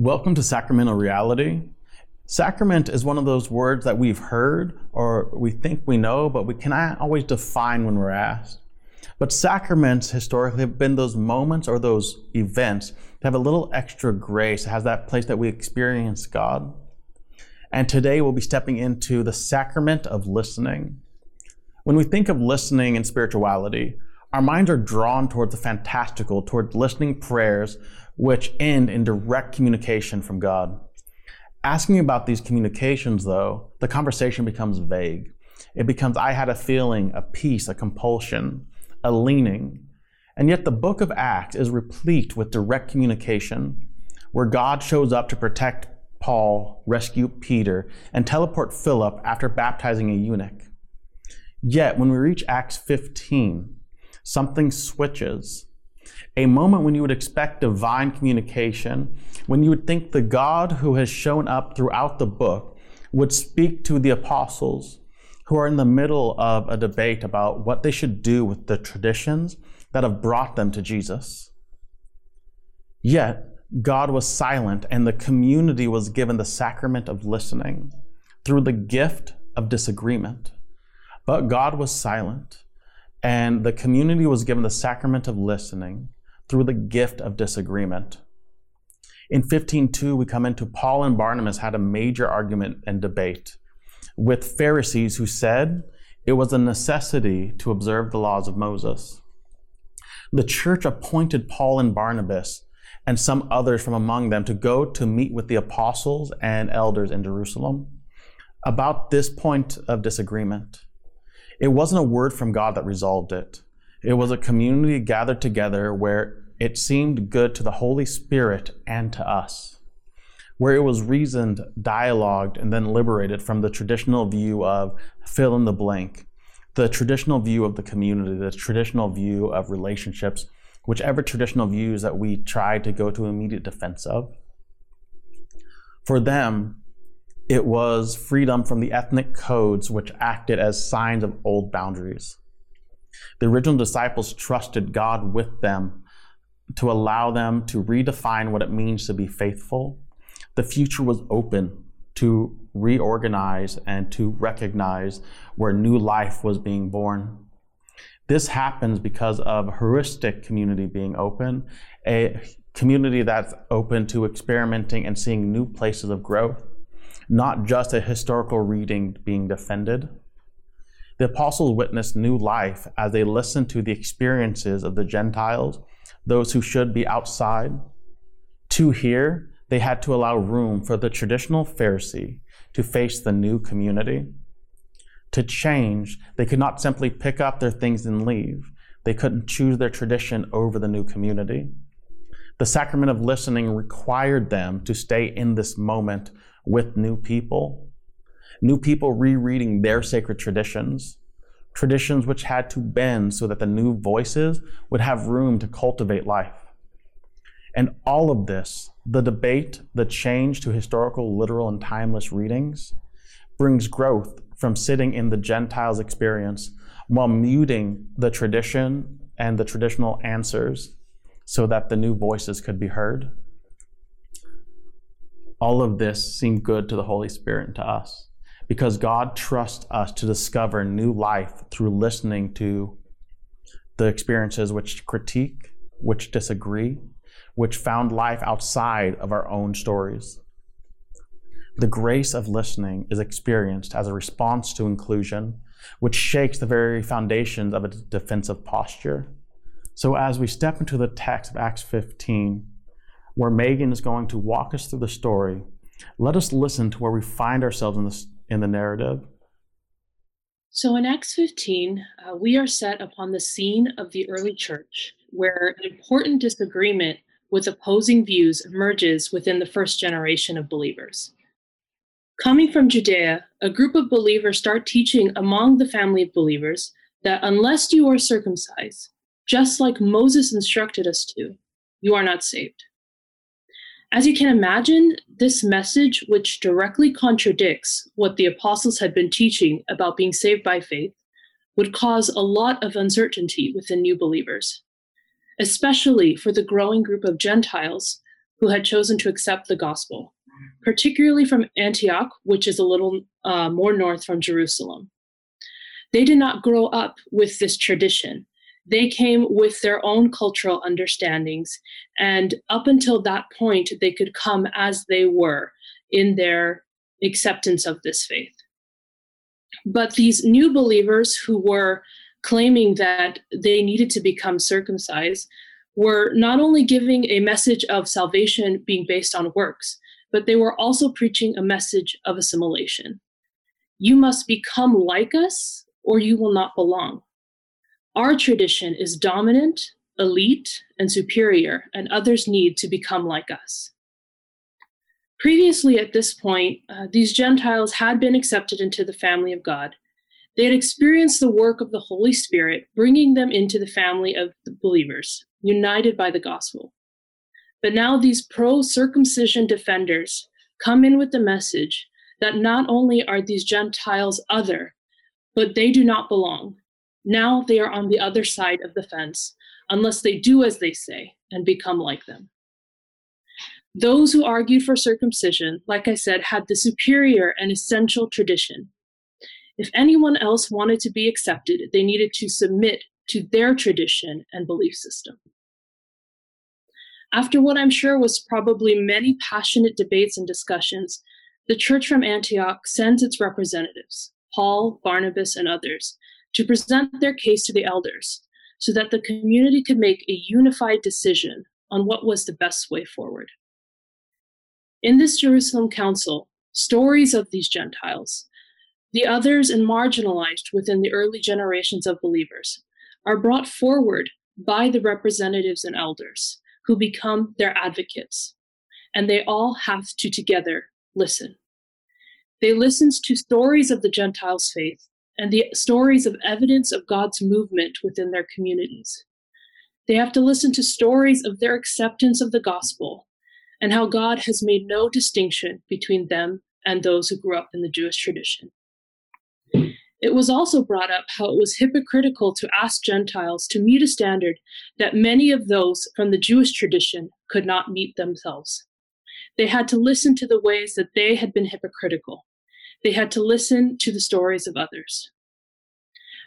Welcome to Sacramental Reality. Sacrament is one of those words that we've heard or we think we know, but we cannot always define when we're asked. But sacraments historically have been those moments or those events that have a little extra grace, it has that place that we experience God. And today we'll be stepping into the sacrament of listening. When we think of listening and spirituality, our minds are drawn towards the fantastical, towards listening prayers which end in direct communication from God. Asking about these communications, though, the conversation becomes vague. It becomes, I had a feeling, a peace, a compulsion, a leaning. And yet, the book of Acts is replete with direct communication, where God shows up to protect Paul, rescue Peter, and teleport Philip after baptizing a eunuch. Yet, when we reach Acts 15, something switches a moment when you would expect divine communication, when you would think the God who has shown up throughout the book would speak to the apostles who are in the middle of a debate about what they should do with the traditions that have brought them to Jesus. Yet, God was silent and the community was given the sacrament of listening through the gift of disagreement. But God was silent and the community was given the sacrament of listening through the gift of disagreement. In 15:2 we come into Paul and Barnabas had a major argument and debate with Pharisees who said it was a necessity to observe the laws of Moses. The church appointed Paul and Barnabas and some others from among them to go to meet with the apostles and elders in Jerusalem about this point of disagreement. It wasn't a word from God that resolved it. It was a community gathered together where it seemed good to the Holy Spirit and to us, where it was reasoned, dialogued, and then liberated from the traditional view of fill in the blank, the traditional view of the community, the traditional view of relationships, whichever traditional views that we try to go to immediate defense of. For them, it was freedom from the ethnic codes which acted as signs of old boundaries. The original disciples trusted God with them to allow them to redefine what it means to be faithful. The future was open to reorganize and to recognize where new life was being born. This happens because of a heuristic community being open, a community that's open to experimenting and seeing new places of growth, not just a historical reading being defended. The apostles witnessed new life as they listened to the experiences of the Gentiles those who should be outside. To hear, they had to allow room for the traditional Pharisee to face the new community. To change, they could not simply pick up their things and leave. They couldn't choose their tradition over the new community. The sacrament of listening required them to stay in this moment with new people, new people rereading their sacred traditions, traditions which had to bend so that the new voices would have room to cultivate life. And all of this, the debate, the change to historical, literal, and timeless readings, brings growth from sitting in the Gentiles' experience while muting the tradition and the traditional answers so that the new voices could be heard. All of this seemed good to the Holy Spirit and to us because God trusts us to discover new life through listening to the experiences which critique, which disagree, which found life outside of our own stories. The grace of listening is experienced as a response to inclusion, which shakes the very foundations of a defensive posture. So, as we step into the text of Acts 15, where Megan is going to walk us through the story, let us listen to where we find ourselves in this in the narrative? So in Acts 15, uh, we are set upon the scene of the early church, where an important disagreement with opposing views emerges within the first generation of believers. Coming from Judea, a group of believers start teaching among the family of believers that unless you are circumcised, just like Moses instructed us to, you are not saved. As you can imagine, this message, which directly contradicts what the apostles had been teaching about being saved by faith, would cause a lot of uncertainty within new believers, especially for the growing group of Gentiles who had chosen to accept the gospel, particularly from Antioch, which is a little uh, more north from Jerusalem. They did not grow up with this tradition. They came with their own cultural understandings, and up until that point, they could come as they were in their acceptance of this faith. But these new believers who were claiming that they needed to become circumcised were not only giving a message of salvation being based on works, but they were also preaching a message of assimilation. You must become like us, or you will not belong. Our tradition is dominant, elite, and superior, and others need to become like us. Previously, at this point, uh, these Gentiles had been accepted into the family of God. They had experienced the work of the Holy Spirit, bringing them into the family of the believers, united by the gospel. But now these pro circumcision defenders come in with the message that not only are these Gentiles other, but they do not belong. Now they are on the other side of the fence, unless they do as they say and become like them. Those who argued for circumcision, like I said, had the superior and essential tradition. If anyone else wanted to be accepted, they needed to submit to their tradition and belief system. After what I'm sure was probably many passionate debates and discussions, the church from Antioch sends its representatives, Paul, Barnabas, and others, to present their case to the elders so that the community could make a unified decision on what was the best way forward. In this Jerusalem council, stories of these Gentiles, the others and marginalized within the early generations of believers, are brought forward by the representatives and elders who become their advocates. And they all have to together listen. They listen to stories of the Gentiles' faith and the stories of evidence of God's movement within their communities. They have to listen to stories of their acceptance of the gospel and how God has made no distinction between them and those who grew up in the Jewish tradition. It was also brought up how it was hypocritical to ask Gentiles to meet a standard that many of those from the Jewish tradition could not meet themselves. They had to listen to the ways that they had been hypocritical. They had to listen to the stories of others.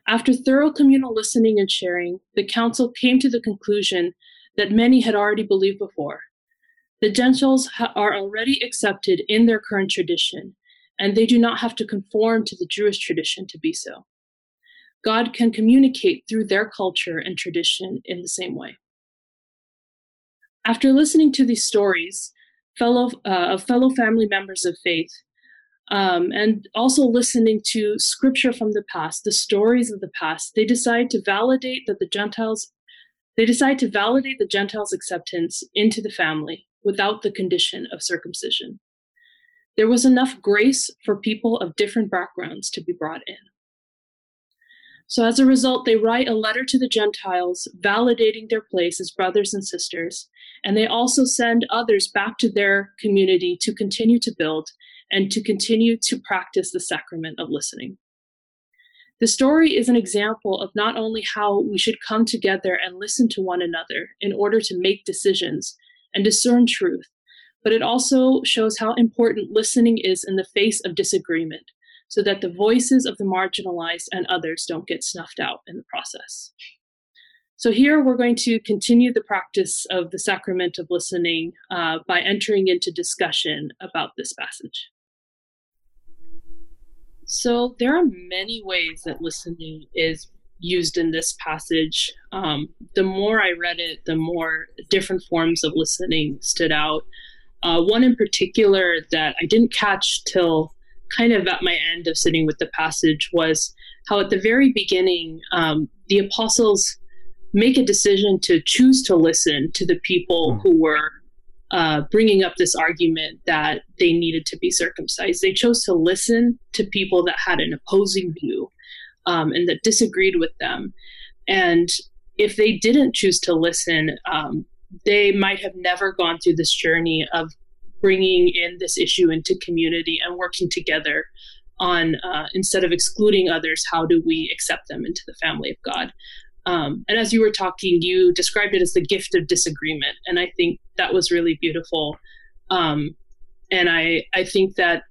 After thorough communal listening and sharing, the council came to the conclusion that many had already believed before. The Gentiles are already accepted in their current tradition, and they do not have to conform to the Jewish tradition to be so. God can communicate through their culture and tradition in the same way. After listening to these stories fellow, uh, of fellow family members of faith, um, and also listening to scripture from the past, the stories of the past, they decide to validate that the Gentiles, they decide to validate the Gentiles' acceptance into the family without the condition of circumcision. There was enough grace for people of different backgrounds to be brought in. So, as a result, they write a letter to the Gentiles, validating their place as brothers and sisters, and they also send others back to their community to continue to build and to continue to practice the sacrament of listening. The story is an example of not only how we should come together and listen to one another in order to make decisions and discern truth, but it also shows how important listening is in the face of disagreement so that the voices of the marginalized and others don't get snuffed out in the process. So, here we're going to continue the practice of the sacrament of listening uh, by entering into discussion about this passage. So, there are many ways that listening is used in this passage. Um, the more I read it, the more different forms of listening stood out. Uh, one in particular that I didn't catch till kind of at my end of sitting with the passage was how at the very beginning um, the apostles make a decision to choose to listen to the people hmm. who were uh, bringing up this argument that they needed to be circumcised. They chose to listen to people that had an opposing view um, and that disagreed with them. And if they didn't choose to listen, um, they might have never gone through this journey of bringing in this issue into community and working together on uh, instead of excluding others how do we accept them into the family of god um, and as you were talking you described it as the gift of disagreement and i think that was really beautiful. Um, and I I think that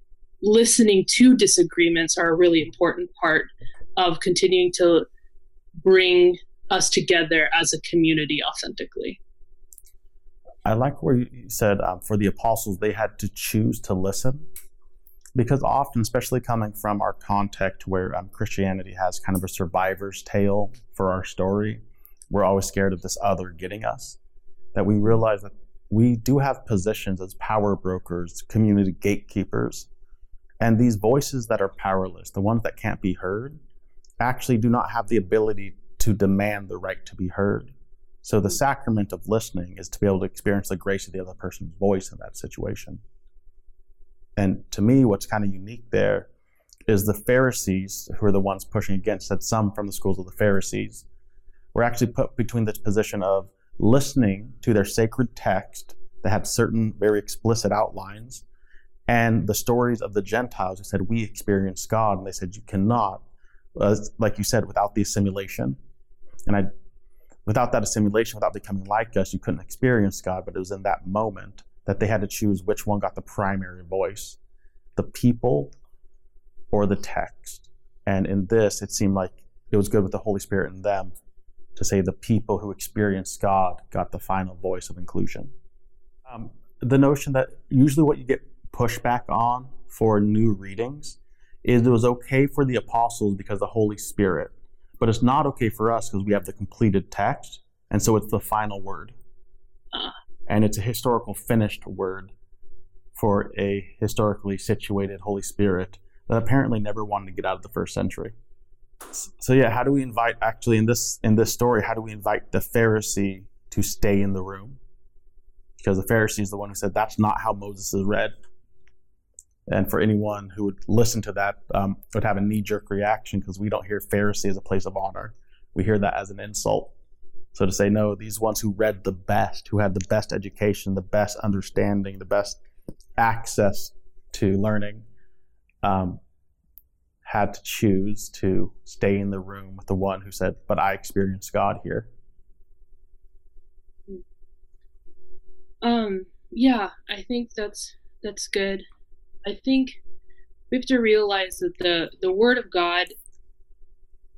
listening to disagreements are a really important part of continuing to bring us together as a community authentically. I like where you said um, for the apostles, they had to choose to listen. Because often, especially coming from our context where um, Christianity has kind of a survivor's tale for our story, we're always scared of this other getting us. That we realize that we do have positions as power brokers, community gatekeepers, and these voices that are powerless, the ones that can't be heard, actually do not have the ability to demand the right to be heard. So the sacrament of listening is to be able to experience the grace of the other person's voice in that situation. And to me, what's kind of unique there is the Pharisees, who are the ones pushing against, that some from the schools of the Pharisees were actually put between this position of listening to their sacred text that had certain very explicit outlines and the stories of the Gentiles who said, We experience God. And they said, You cannot, uh, like you said, without the assimilation. And I, without that assimilation, without becoming like us, you couldn't experience God. But it was in that moment that they had to choose which one got the primary voice the people or the text. And in this, it seemed like it was good with the Holy Spirit in them to say the people who experienced God got the final voice of inclusion. Um, the notion that usually what you get pushback on for new readings is it was okay for the apostles because the Holy Spirit, but it's not okay for us because we have the completed text, and so it's the final word. And it's a historical finished word for a historically situated Holy Spirit that apparently never wanted to get out of the first century. So yeah, how do we invite actually in this in this story, how do we invite the Pharisee to stay in the room? Because the Pharisee is the one who said that's not how Moses is read. And for anyone who would listen to that, um, would have a knee jerk reaction because we don't hear Pharisee as a place of honor. We hear that as an insult. So to say, no, these ones who read the best, who had the best education, the best understanding, the best access to learning, um, had to choose to stay in the room with the one who said, But I experienced God here. Um, yeah, I think that's that's good. I think we have to realize that the the word of God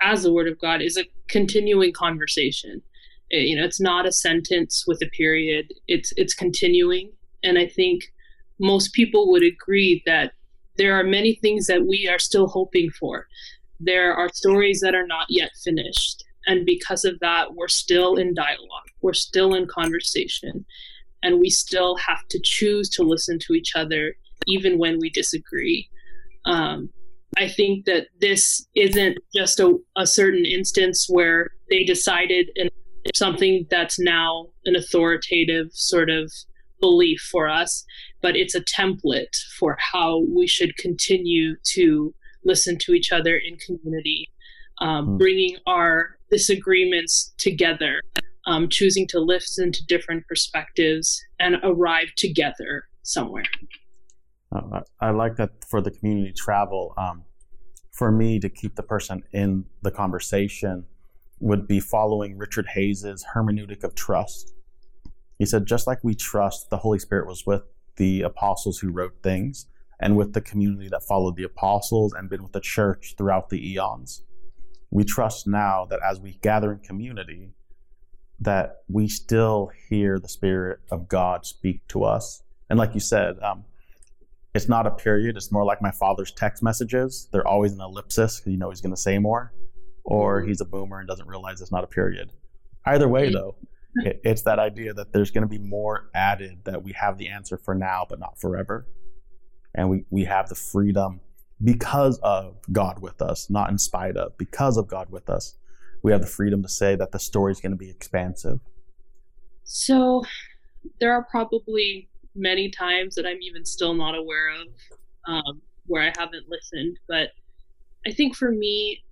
as the word of God is a continuing conversation. You know, it's not a sentence with a period. It's it's continuing, and I think most people would agree that there are many things that we are still hoping for. There are stories that are not yet finished, and because of that, we're still in dialogue. We're still in conversation, and we still have to choose to listen to each other even when we disagree. Um, I think that this isn't just a, a certain instance where they decided in something that's now an authoritative sort of belief for us, but it's a template for how we should continue to listen to each other in community, um, mm. bringing our disagreements together, um, choosing to listen to different perspectives, and arrive together somewhere. Uh, I like that for the community travel. Um, for me to keep the person in the conversation would be following Richard Hays's hermeneutic of trust. He said, just like we trust the Holy Spirit was with the apostles who wrote things and with the community that followed the apostles and been with the church throughout the eons, we trust now that as we gather in community, that we still hear the Spirit of God speak to us. And like you said, um, it's not a period. It's more like my father's text messages. They're always an ellipsis because you know he's going to say more, or he's a boomer and doesn't realize it's not a period. Either way, though, it, it's that idea that there's going to be more added that we have the answer for now, but not forever. And we, we have the freedom because of God with us, not in spite of, because of God with us. We have the freedom to say that the story is going to be expansive. So there are probably many times that I'm even still not aware of, um, where I haven't listened. But I think for me,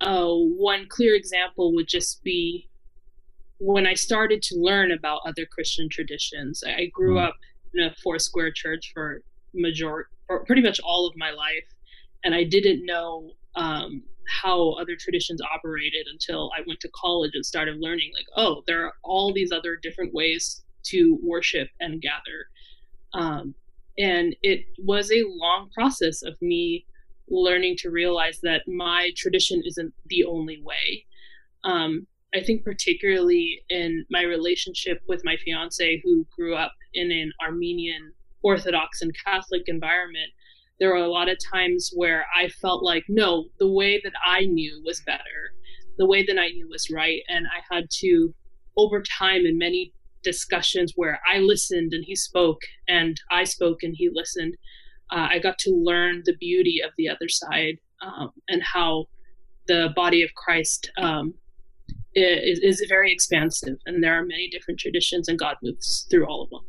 uh, one clear example would just be when I started to learn about other Christian traditions. I grew mm. up in a Foursquare church for major, for pretty much all of my life, and I didn't know um, how other traditions operated until I went to college and started learning. Like, oh, there are all these other different ways to worship and gather. Um, and it was a long process of me learning to realize that my tradition isn't the only way. Um, I think, particularly in my relationship with my fiance, who grew up in an Armenian Orthodox and Catholic environment, there were a lot of times where I felt like, no, the way that I knew was better, the way that I knew was right. And I had to, over time, in many discussions where I listened and he spoke, and I spoke and he listened, uh, I got to learn the beauty of the other side um, and how the body of Christ um, is, is very expansive, and there are many different traditions, and God moves through all of them.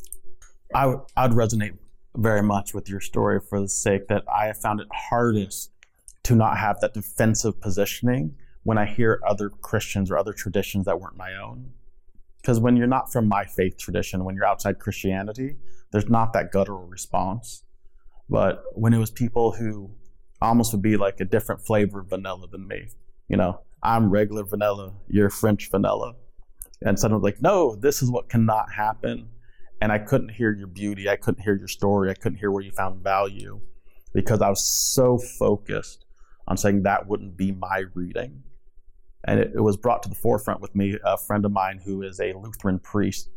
I would I'd resonate very much with your story for the sake that I have found it hardest to not have that defensive positioning when I hear other Christians or other traditions that weren't my own. Because when you're not from my faith tradition, when you're outside Christianity, there's not that guttural response. But when it was people who almost would be like a different flavor of vanilla than me, you know, I'm regular vanilla, you're French vanilla. And suddenly, like, no, this is what cannot happen. And I couldn't hear your beauty. I couldn't hear your story. I couldn't hear where you found value because I was so focused on saying that wouldn't be my reading. And it, it was brought to the forefront with me, a friend of mine who is a Lutheran priest.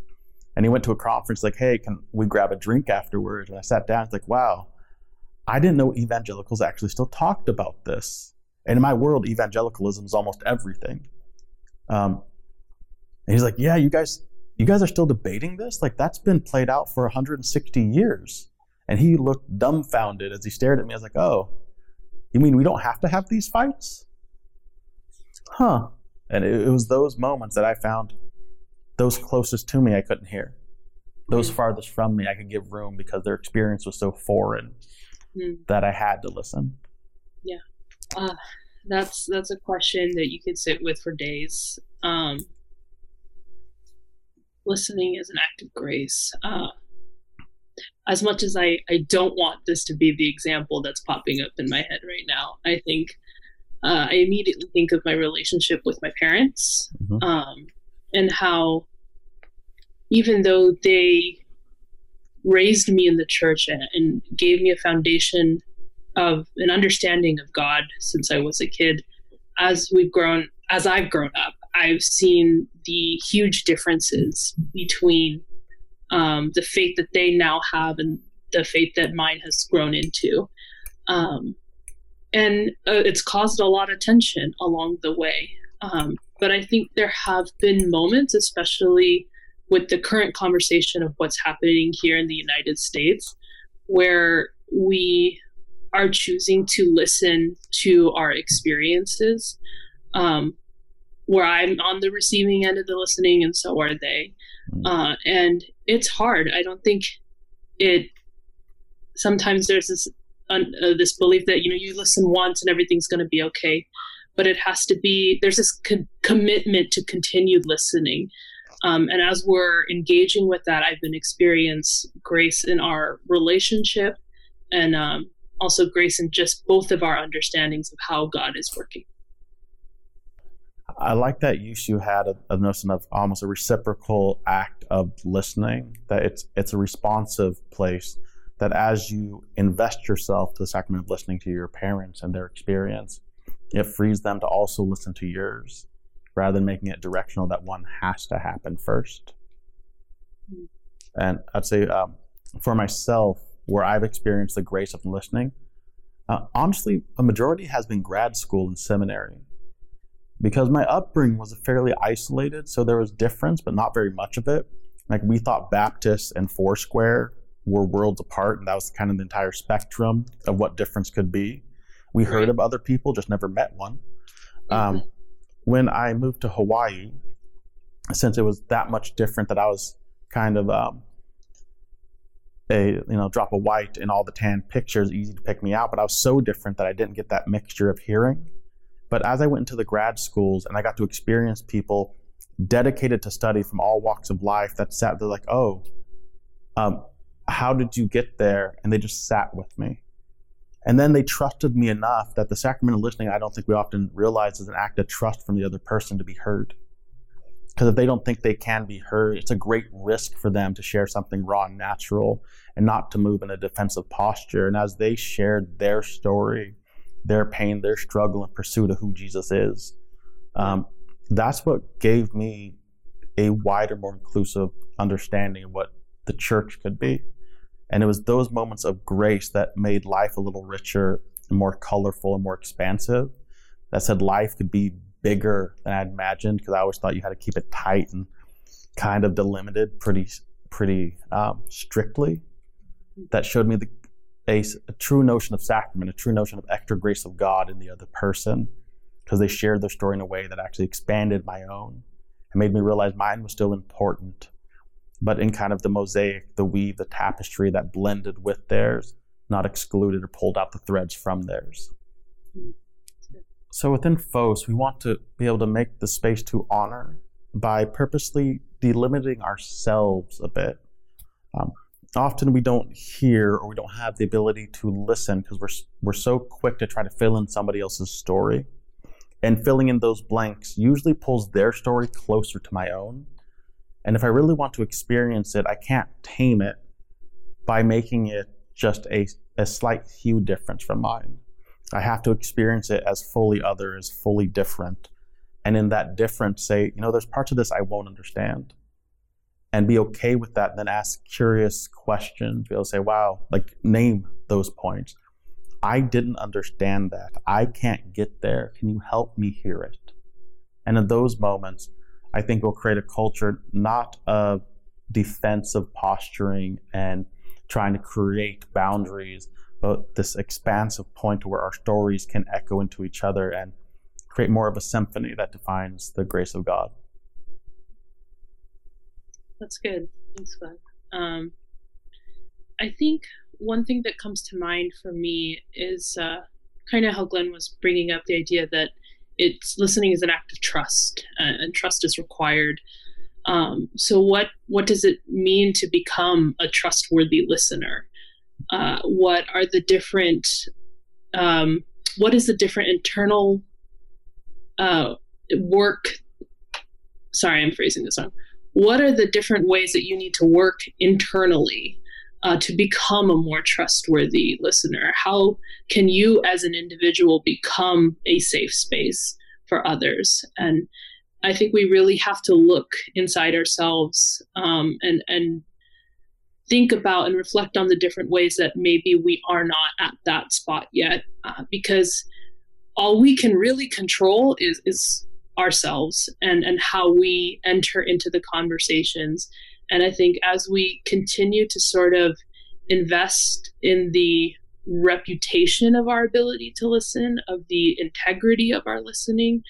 And he went to a conference like, hey, can we grab a drink afterwards? And I sat down, it's like, wow, I didn't know evangelicals actually still talked about this. And in my world, evangelicalism is almost everything. Um, and he's like, "Yeah, you guys, you guys are still debating this? Like that's been played out for 160 years." And he looked dumbfounded as he stared at me. I was like, "Oh, you mean we don't have to have these fights?" Huh? And it, it was those moments that I found those closest to me I couldn't hear. Those mm. farthest from me I could give room because their experience was so foreign mm. that I had to listen. Yeah. Uh, that's that's a question that you could sit with for days. Um, listening is an act of grace. Uh, as much as I, I don't want this to be the example that's popping up in my head right now, I think uh, I immediately think of my relationship with my parents mm-hmm. um, and how, even though they raised me in the church and, and gave me a foundation of an understanding of God since I was a kid. As we've grown, as I've grown up, I've seen the huge differences between um, the faith that they now have and the faith that mine has grown into. Um, and uh, it's caused a lot of tension along the way. Um, but I think there have been moments, especially with the current conversation of what's happening here in the United States, where we are choosing to listen to our experiences. Um, where I'm on the receiving end of the listening, and so are they. Mm. Uh, and it's hard. I don't think it. Sometimes there's this uh, this belief that you know you listen once and everything's going to be okay, but it has to be. There's this co- commitment to continued listening. Um, and as we're engaging with that, I've been experience grace in our relationship, and um, also grace in just both of our understandings of how God is working. I like that use you had a, a notion of almost a reciprocal act of listening, that it's it's a responsive place that as you invest yourself to the sacrament of listening to your parents and their experience, it frees them to also listen to yours rather than making it directional that one has to happen 1st mm-hmm. And I'd say um, for myself, where I've experienced the grace of listening, uh, honestly, a majority has been grad school and seminary. Because my upbringing was fairly isolated, so there was difference, but not very much of it. Like we thought Baptist and Foursquare were worlds apart, and that was kind of the entire spectrum of what difference could be. We heard of other people, just never met one. Um, mm-hmm. When I moved to Hawaii, since it was that much different that I was kind of um, a you know drop of white in all the tan pictures easy to pick me out but i was so different that i didn't get that mixture of hearing. But as i went into the grad schools and i got to experience people dedicated to study from all walks of life that sat there like oh um, how did you get there? And they just sat with me and then they trusted me enough that the sacrament of listening i don't think we often realize is an act of trust from the other person to be heard Because if they don't think they can be heard, it's a great risk for them to share something raw and natural and not to move in a defensive posture. And as they shared their story, their pain, their struggle in pursuit of who Jesus is, um, that's what gave me a wider, more inclusive understanding of what the church could be. And it was those moments of grace that made life a little richer and more colorful and more expansive. That said, life could be bigger than I'd imagined because I always thought you had to keep it tight and kind of delimited pretty, pretty um, strictly. That showed me the, a, a true notion of sacrament, a true notion of extra grace of God in the other person because they shared their story in a way that actually expanded my own and made me realize mine was still important, but in kind of the mosaic, the weave, the tapestry that blended with theirs, not excluded or pulled out the threads from theirs. So within FOS, we want to be able to make the space to honor by purposely delimiting ourselves a bit. Um, often we don't hear or we don't have the ability to listen because we're, we're so quick to try to fill in somebody else's story and filling in those blanks usually pulls their story closer to my own. And if I really want to experience it, I can't tame it by making it just a, a slight hue difference from mine. I have to experience it as fully other, as fully different. And in that difference, say, you know, there's parts of this I won't understand. And be okay with that, and then ask curious questions. Be able to say, wow, like name those points. I didn't understand that. I can't get there. Can you help me hear it? And in those moments, I think we'll create a culture not of defensive posturing and trying to create boundaries, but this expansive point where our stories can echo into each other and create more of a symphony that defines the grace of God. That's good. Thanks, Glenn. Um, I think one thing that comes to mind for me is uh, kind of how Glenn was bringing up the idea that it's listening is an act of trust, and trust is required. Um, so, what what does it mean to become a trustworthy listener? Uh, what are the different um, what is the different internal uh, work? Sorry, I'm phrasing this wrong. What are the different ways that you need to work internally uh, to become a more trustworthy listener? How can you, as an individual, become a safe space for others? And I think we really have to look inside ourselves um, and and think about and reflect on the different ways that maybe we are not at that spot yet, uh, because all we can really control is is ourselves and and how we enter into the conversations and I think as we continue to sort of invest in the reputation of our ability to listen, of the integrity of our listening,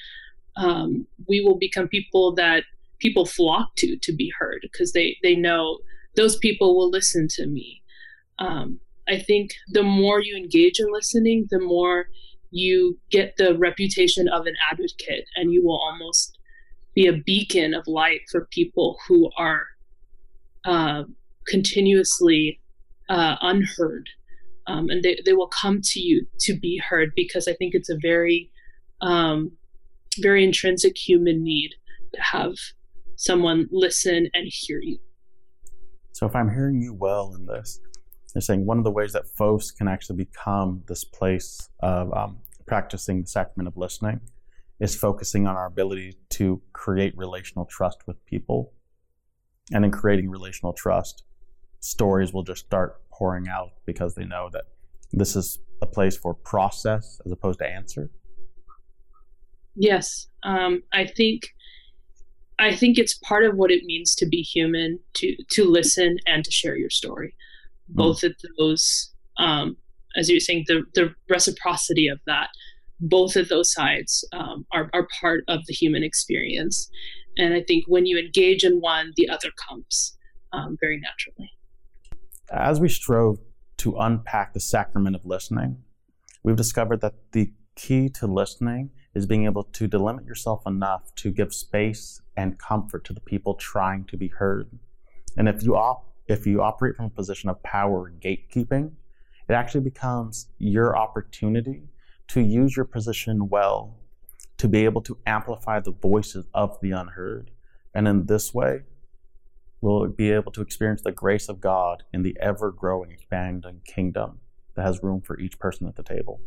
um, we will become people that people flock to to be heard because they they know those people will listen to me. Um, I think the more you engage in listening, the more you get the reputation of an advocate, and you will almost be a beacon of light for people who are uh, continuously uh, unheard. Um, and they, they will come to you to be heard because I think it's a very, um, very intrinsic human need to have someone listen and hear you. So, if I'm hearing you well in this, you're saying one of the ways that FOS can actually become this place of um, practicing the sacrament of listening is focusing on our ability to create relational trust with people and in creating relational trust, stories will just start pouring out because they know that this is a place for process as opposed to answer. Yes, um, I think I think it's part of what it means to be human, to to listen and to share your story. Hmm. Both mm. of those, um, as you were saying, the the reciprocity of that, both of those sides um, are are part of the human experience, and I think when you engage in one, the other comes um, very naturally. As we strove to unpack the sacrament of listening, we've discovered that the key to listening is being able to delimit yourself enough to give space and comfort to the people trying to be heard. And if you op- if you operate from a position of power and gatekeeping, it actually becomes your opportunity to use your position well to be able to amplify the voices of the unheard, And in this way, we'll be able to experience the grace of God in the ever growing, expanding kingdom that has room for each person at the table.